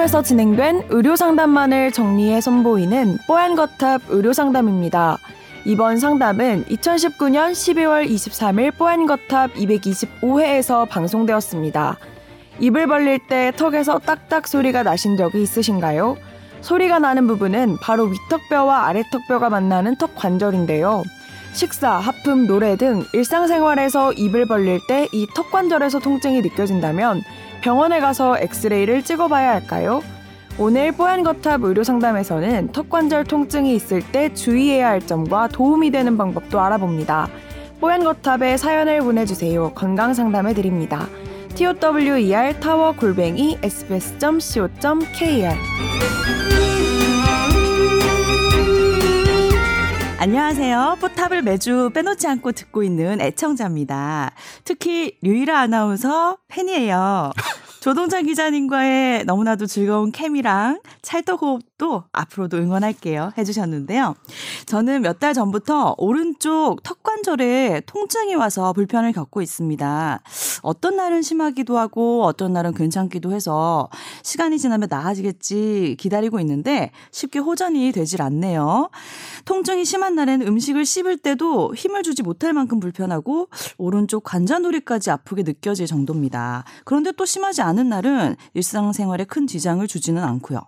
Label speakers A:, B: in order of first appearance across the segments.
A: 뽀얀거탑에서 진행된 의료상담만을 정리해 선보이는 뽀얀거탑 의료상담입니다. 이번 상담은 2019년 12월 23일 뽀얀거탑 225회에서 방송되었습니다. 입을 벌릴 때 턱에서 딱딱 소리가 나신 적이 있으신가요? 소리가 나는 부분은 바로 위턱뼈와 아래턱뼈가 만나는 턱 관절인데요. 식사, 하품, 노래 등 일상생활에서 입을 벌릴 때 이 턱관절에서 통증이 느껴진다면 병원에 가서 엑스레이를 찍어봐야 할까요? 오늘 뽀얀거탑 의료상담에서는 턱관절 통증이 있을 때 주의해야 할 점과 도움이 되는 방법도 알아봅니다. 뽀얀거탑에 사연을 보내주세요. 건강상담해 드립니다. tower 타워 골뱅이 sbs.co.kr
B: 안녕하세요. 포탑을 매주 빼놓지 않고 듣고 있는 애청자입니다. 특히 류일아 아나운서 팬이에요. 조동찬 기자님과의 너무나도 즐거운 케미랑 찰떡호흡도 앞으로도 응원할게요. 해주셨는데요. 저는 몇 달 전부터 오른쪽 턱 관절에 통증이 와서 불편을 겪고 있습니다. 어떤 날은 심하기도 하고 어떤 날은 괜찮기도 해서 시간이 지나면 나아지겠지 기다리고 있는데 쉽게 호전이 되질 않네요. 통증이 심한 날엔 음식을 씹을 때도 힘을 주지 못할 만큼 불편하고 오른쪽 관자놀이까지 아프게 느껴질 정도입니다. 그런데 또 심하지 않은 날은 일상생활에 큰 지장을 주지는 않고요.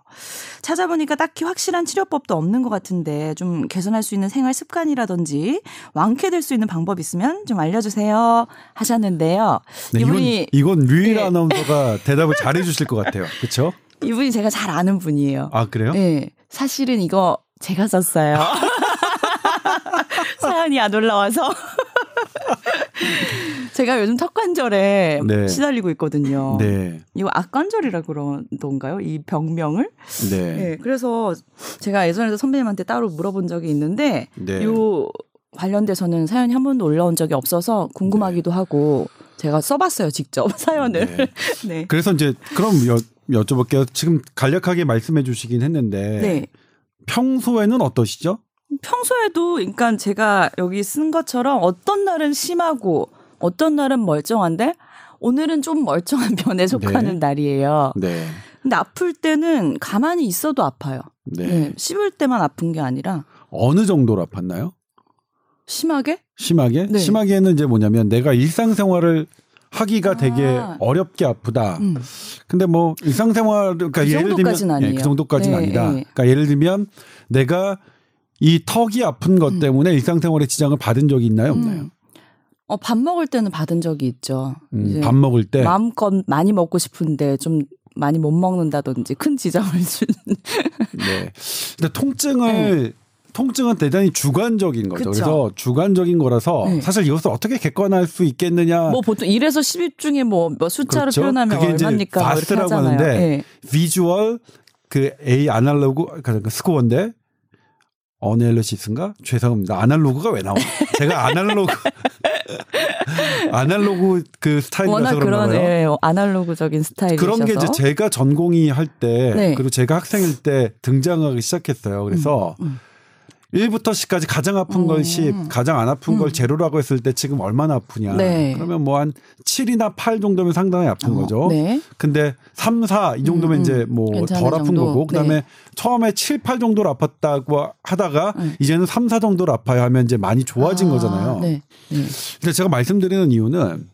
B: 찾아보니까 딱히 확실한 치료법도 없는 것 같은데 좀 개선할 수 있는 생활 습관이라든지 완쾌될 수 있는 방법 있으면 좀 알려주세요 하셨는데요.
C: 네,
B: 이분이
C: 이건, 이건 류일
B: 네.
C: 아나운서가 대답을 잘해 주실 것 같아요. 그렇죠?
B: 이분이 제가 잘 아는 분이에요.
C: 아, 그래요?
B: 네, 사실은 이거 제가 썼어요. 사연이 안 올라와서. 제가 요즘 턱 관절에
C: 네.
B: 시달리고 있거든요.
C: 네.
B: 이거 악관절이라 그러던가요? 이 병명을?
C: 네.
B: 네. 그래서 제가 예전에도 선배님한테 따로 물어본 적이 있는데
C: 네.
B: 요 관련돼서는 사연이 한 번도 올라온 적이 없어서 궁금하기도 하고 제가 써봤어요 직접 사연을.
C: 네.
B: 네.
C: 그래서 이제 그럼 여, 여쭤볼게요. 지금 간략하게 말씀해 주시긴 했는데
B: 네.
C: 평소에는 어떠시죠?
B: 평소에도 그러니까 제가 여기 쓴 것처럼 어떤 날은 심하고 어떤 날은 멀쩡한데 오늘은 좀 멀쩡한 편에 속하는
C: 네.
B: 날이에요.
C: 네.
B: 근데 아플 때는 가만히 있어도 아파요.
C: 네.
B: 네. 씹을 때만 아픈 게 아니라
C: 어느 정도로 아팠나요?
B: 심하게?
C: 심하게?
B: 네.
C: 심하게는 이제 뭐냐면 내가 일상생활을 하기가 되게
B: 아.
C: 어렵게 아프다.
B: 음.
C: 근데 뭐 일상생활 그러니까
B: 그
C: 예를 들면 예. 그 정도까지는
B: 네,
C: 아니다.
B: 네.
C: 그러니까 예를 들면 내가 이 턱이 아픈 것
B: 음.
C: 때문에 일상생활에 지장을 받은 적이 있나요, 없나요?
B: 음. 어, 밥 먹을 때는 받은 적이 있죠.
C: 음,
B: 이제
C: 밥 먹을 때
B: 마음껏 많이 먹고 싶은데 좀 많이 못 먹는다든지 큰 지장을 주는.
C: 네. 근데 통증을 통증은 대단히 주관적인 거죠.
B: 네. 그쵸.
C: 그래서 주관적인 거라서
B: 네.
C: 사실 이것을 어떻게 객관할 수 있겠느냐.
B: 뭐 보통 1에서 10일 중에 뭐몇 숫자로
C: 그렇죠.
B: 표현하면
C: 그게 이제
B: 얼마니까 뭐 이렇게
C: 바스라고
B: 하잖아요.
C: 하는데
B: 네.
C: 비주얼 그 A 아날로그 그 스코어인데 어넬러시스인가? 죄송합니다. 아날로그가 왜 나와? 제가 아날로그 아날로그 그 스타일이라서 그런 봐요.
B: 예, 아날로그적인 스타일이셔서
C: 그런 게 이제 제가 전공의 할때
B: 네.
C: 그리고 제가 학생일 때 등장하기 시작했어요. 그래서
B: 음, 음.
C: 1부터 10까지 가장 아픈 걸
B: 음.
C: 10, 가장 안 아픈 걸 제로라고 했을 때 지금 얼마나 아프냐.
B: 네.
C: 그러면 뭐 한 7이나 8 정도면 상당히 아픈
B: 어,
C: 거죠.
B: 네.
C: 근데 3, 4 이 정도면
B: 음, 음.
C: 이제 뭐 덜 아픈
B: 정도.
C: 거고 그다음에
B: 네.
C: 처음에 7, 8 정도로 아팠다고 하다가
B: 네.
C: 이제는 3, 4 정도로 아파야 하면 이제 많이 좋아진
B: 아,
C: 거잖아요.
B: 네. 네.
C: 근데 제가 말씀드리는 이유는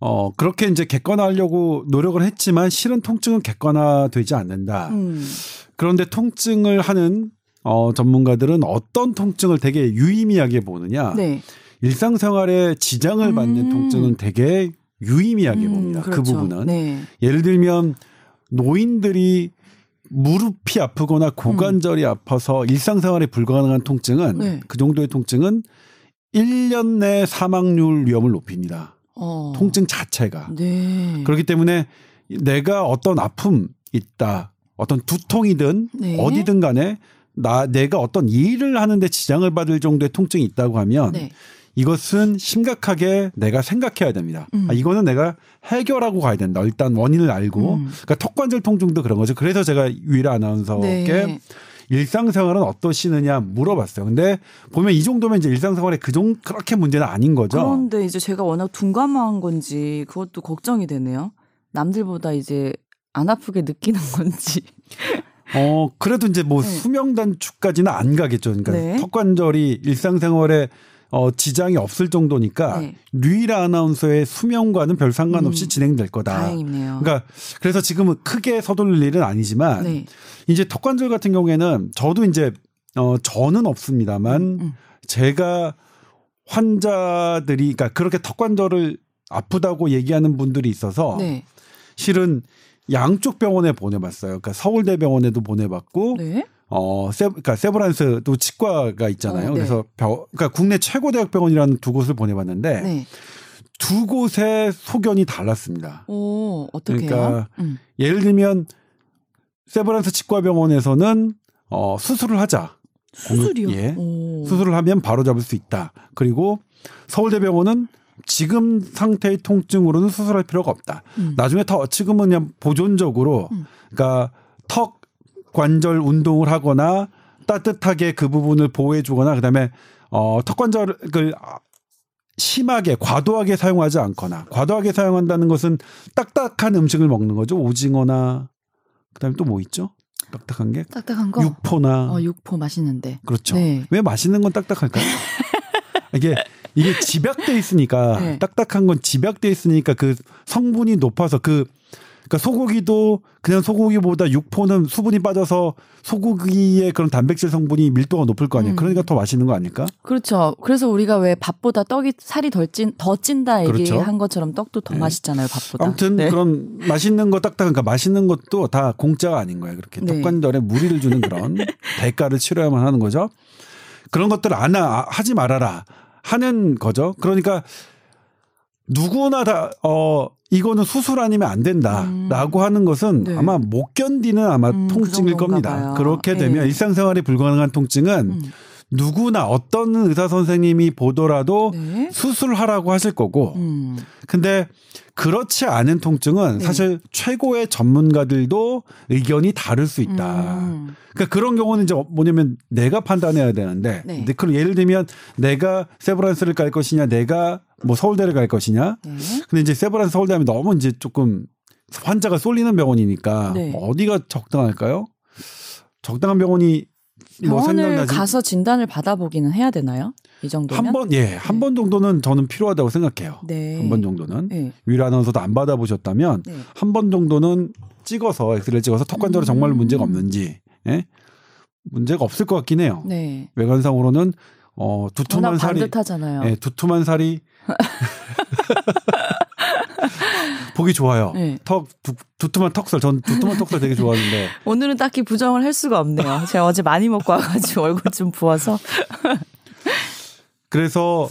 C: 어 그렇게 이제 객관화하려고 노력을 했지만 실은 통증은 객관화되지 않는다.
B: 음.
C: 그런데 통증을 하는 어 전문가들은 어떤 통증을 되게 유의미하게 보느냐.
B: 네.
C: 일상생활에 지장을 받는
B: 음.
C: 통증은 되게 유의미하게
B: 음,
C: 봅니다. 그
B: 그렇죠.
C: 부분은.
B: 네.
C: 예를 들면 노인들이 무릎이 아프거나 고관절이 아파서 일상생활에 불가능한 통증은
B: 네.
C: 그 정도의 통증은 1년 내 사망률 위험을 높입니다.
B: 어.
C: 통증 자체가.
B: 네.
C: 그렇기 때문에 내가 어떤 아픔 있다. 어떤 두통이든
B: 네.
C: 어디든 간에 나 내가 어떤 일을 하는데 지장을 받을 정도의 통증이 있다고 하면
B: 네.
C: 이것은 심각하게 내가 생각해야 됩니다.
B: 음.
C: 아, 이거는 내가 해결하고 가야 된다. 일단 원인을 알고.
B: 음.
C: 그러니까 턱관절 통증도 그런 거죠. 그래서 제가 유일아 아나운서께
B: 네.
C: 일상생활은 어떠시느냐 물어봤어요. 근데 보면 이 정도면 이제 일상생활에 그 정도 그렇게 문제는 아닌 거죠.
B: 그런데 이제 제가 워낙 둔감한 건지 그것도 걱정이 되네요. 남들보다 이제 안 아프게 느끼는 건지.
C: 어, 그래도 이제 뭐
B: 네.
C: 수명 단축까지는 안 가겠죠. 그러니까
B: 네.
C: 턱 관절이 일상생활에 어, 지장이 없을 정도니까
B: 네.
C: 류일아 아나운서의 수명과는 별 상관없이
B: 음,
C: 진행될 거다.
B: 다행이네요.
C: 그러니까 그래서 지금은 크게 서둘릴 일은 아니지만
B: 네.
C: 이제 턱관절 같은 경우에는 저도 이제 어 저는 없습니다만
B: 음.
C: 제가 환자들이 그러니까 그렇게 턱관절을 아프다고 얘기하는 분들이 있어서
B: 네.
C: 실은 양쪽 병원에 보내봤어요. 그러니까 서울대병원에도 보내봤고
B: 네.
C: 어, 세, 그러니까 세브란스도 치과가 있잖아요.
B: 어, 네.
C: 그래서 병, 그러니까 국내 최고 대학병원이라는 두 곳을 보내봤는데
B: 네.
C: 두 곳의 소견이 달랐습니다.
B: 오, 어떻게요?
C: 그러니까
B: 음.
C: 예를 들면 세브란스 치과병원에서는 어, 수술을 하자.
B: 수술이요?
C: 예.
B: 오.
C: 수술을 하면 바로 잡을 수 있다. 그리고 서울대병원은 지금 상태의 통증으로는 수술할 필요가 없다.
B: 음.
C: 나중에 더 지금은 그냥 보존적으로
B: 음.
C: 그러니까 턱 관절 운동을 하거나 따뜻하게 그 부분을 보호해 주거나 그다음에 어 턱 관절을 심하게 과도하게 사용하지 않거나 과도하게 사용한다는 것은 딱딱한 음식을 먹는 거죠. 오징어나 그다음에 또 뭐 있죠? 딱딱한 게
B: 딱딱한 거?
C: 육포나
B: 어, 육포 맛있는데.
C: 그렇죠.
B: 네.
C: 왜 맛있는 건 딱딱할까요? 이게 이게 집약돼 있으니까
B: 네.
C: 딱딱한 건 집약돼 있으니까 그 성분이 높아서 그 그러니까 소고기도 그냥 소고기보다 육포는 수분이 빠져서 소고기의 그런 단백질 성분이 밀도가 높을 거 아니에요.
B: 음.
C: 그러니까 더 맛있는 거 아닐까?
B: 그렇죠. 그래서 우리가 왜 밥보다 떡이 살이 덜 찐, 더 찐다
C: 그렇죠.
B: 얘기한 것처럼 떡도 더
C: 네.
B: 맛있잖아요, 밥보다.
C: 아무튼
B: 네.
C: 그런 맛있는 거 딱딱한 그러니까 맛있는 것도 다 공짜가 아닌 거예요. 그렇게
B: 네.
C: 턱관절에 무리를 주는 그런 대가를 치러야만 하는 거죠. 그런 것들 안 하, 하지 말아라 하는 거죠. 그러니까 누구나 다 어 이거는 수술 아니면 안 된다라고 하는 것은
B: 네.
C: 아마 못 견디는 아마
B: 음,
C: 통증일
B: 그런 건가
C: 겁니다.
B: 봐요.
C: 그렇게 되면
B: 네.
C: 일상생활이 불가능한 통증은
B: 음.
C: 누구나 어떤 의사 선생님이 보더라도
B: 네.
C: 수술하라고 하실 거고
B: 음.
C: 근데 그렇지 않은 통증은
B: 네.
C: 사실 최고의 전문가들도 의견이 다를 수 있다.
B: 음.
C: 그러니까 그런 경우는 이제 뭐냐면 내가 판단해야 되는데,
B: 네.
C: 근데 그럼 예를 들면 내가 세브란스를 갈 것이냐, 내가 뭐 서울대를 갈 것이냐.
B: 네.
C: 근데 이제 세브란스 서울대 하면 너무 이제 조금 환자가 쏠리는 병원이니까
B: 네.
C: 어디가 적당할까요? 적당한 병원이 뭐
B: 병원을? 가서 진단을 받아보기는 해야 되나요? 이 정도면?
C: 한 번, 예, 한번 정도는 저는 필요하다고 생각해요.
B: 네.
C: 한번 정도는.
B: 네.
C: 위라 아나운서도 안 받아보셨다면
B: 네.
C: 한번 정도는 찍어서 엑스레이를 찍어서 턱 관절에
B: 음.
C: 정말 문제가 없는지 예? 문제가 없을 것 같긴 해요.
B: 네.
C: 외관상으로는 어 두툼한 살이
B: 반듯하잖아요.
C: 예, 두툼한 살이 보기 좋아요.
B: 네.
C: 턱 두, 두툼한 턱살 전 두툼한 턱살 되게 좋아하는데
B: 오늘은 딱히 부정을 할 수가 없네요. 제가 어제 많이 먹고 와가지고 얼굴 좀 부어서.
C: 그래서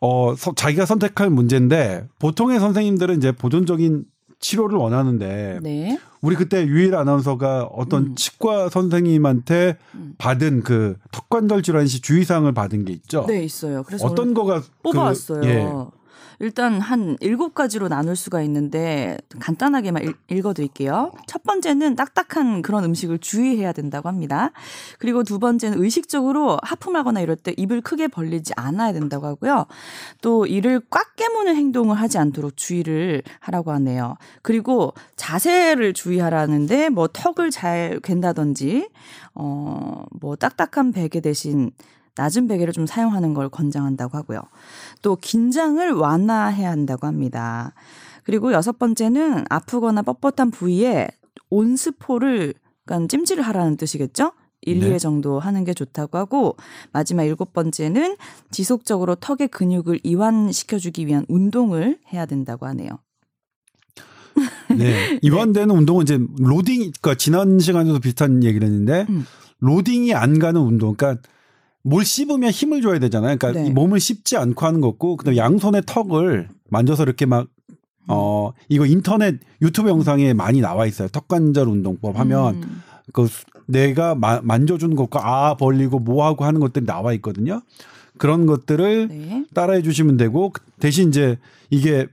C: 어 서- 자기가 선택할 문제인데 보통의 선생님들은 이제 보존적인 치료를 원하는데
B: 네.
C: 우리 그때 유일 아나운서가 어떤
B: 음.
C: 치과 선생님한테
B: 음.
C: 받은 그 턱관절 질환 시 주의사항을 받은 게 있죠.
B: 네, 있어요. 그래서
C: 어떤 거가
B: 뽑아왔어요.
C: 그, 예.
B: 일단 한 일곱 가지로 나눌 수가 있는데 간단하게만 읽- 읽어드릴게요. 첫 번째는 딱딱한 그런 음식을 주의해야 된다고 합니다. 그리고 두 번째는 의식적으로 하품하거나 이럴 때 입을 크게 벌리지 않아야 된다고 하고요. 또 이를 꽉 깨무는 행동을 하지 않도록 주의를 하라고 하네요. 그리고 자세를 주의하라는데 뭐 턱을 잘 괸다든지 어 뭐 딱딱한 베개 대신 낮은 베개를 좀 사용하는 걸 권장한다고 하고요. 또 긴장을 완화해야 한다고 합니다. 그리고 여섯 번째는 아프거나 뻣뻣한 부위에 온스포를 그러니까 찜질을 하라는 뜻이겠죠? 1,
C: 네.
B: 2회 정도 하는 게 좋다고 하고 마지막 일곱 번째는 지속적으로 턱의 근육을 이완시켜주기 위한 운동을 해야 된다고 하네요.
C: 네. 이완되는 운동은 이제 로딩, 그러니까 지난 시간에도 비슷한 얘기를 했는데
B: 음.
C: 로딩이 안 가는 운동. 그러니까 뭘 씹으면 힘을 줘야 되잖아요. 그러니까
B: 네.
C: 이 몸을 씹지 않고 하는 거고, 그다음 에 양손의 턱을 만져서 이렇게 막 어, 이거 인터넷 유튜브 영상에 많이 나와 있어요. 턱관절 운동법 하면
B: 음.
C: 그 수- 내가 마- 만져주는 것과 아 벌리고 뭐 하고 하는 것들이 나와 있거든요. 그런 것들을
B: 네.
C: 따라해 주시면 되고 대신 이제 이게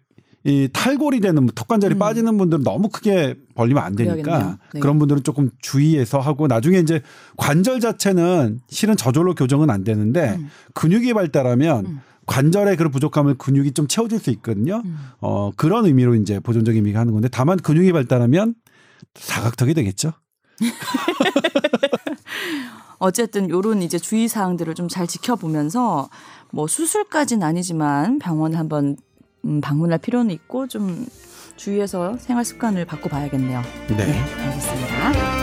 C: 이 탈골이 되는 턱관절이
B: 음.
C: 빠지는 분들은 너무 크게 벌리면 안 되니까.
B: 네.
C: 그런 분들은 조금 주의해서 하고 나중에 이제 관절 자체는 실은 저절로 교정은 안 되는데
B: 음.
C: 근육이 발달하면
B: 음.
C: 관절의 그런 부족함을 근육이 좀 채워줄 수 있거든요.
B: 음.
C: 어 그런 의미로 이제 보존적인 의미가 하는 건데 다만 근육이 발달하면 사각턱이 되겠죠.
B: 어쨌든 요런 이제 주의 사항들을 좀 잘 지켜보면서 뭐 수술까지는 아니지만 병원을 한번 음, 방문할 필요는 있고 좀 주의해서 생활 습관을 바꿔 봐야겠네요.
C: 네.
B: 알겠습니다.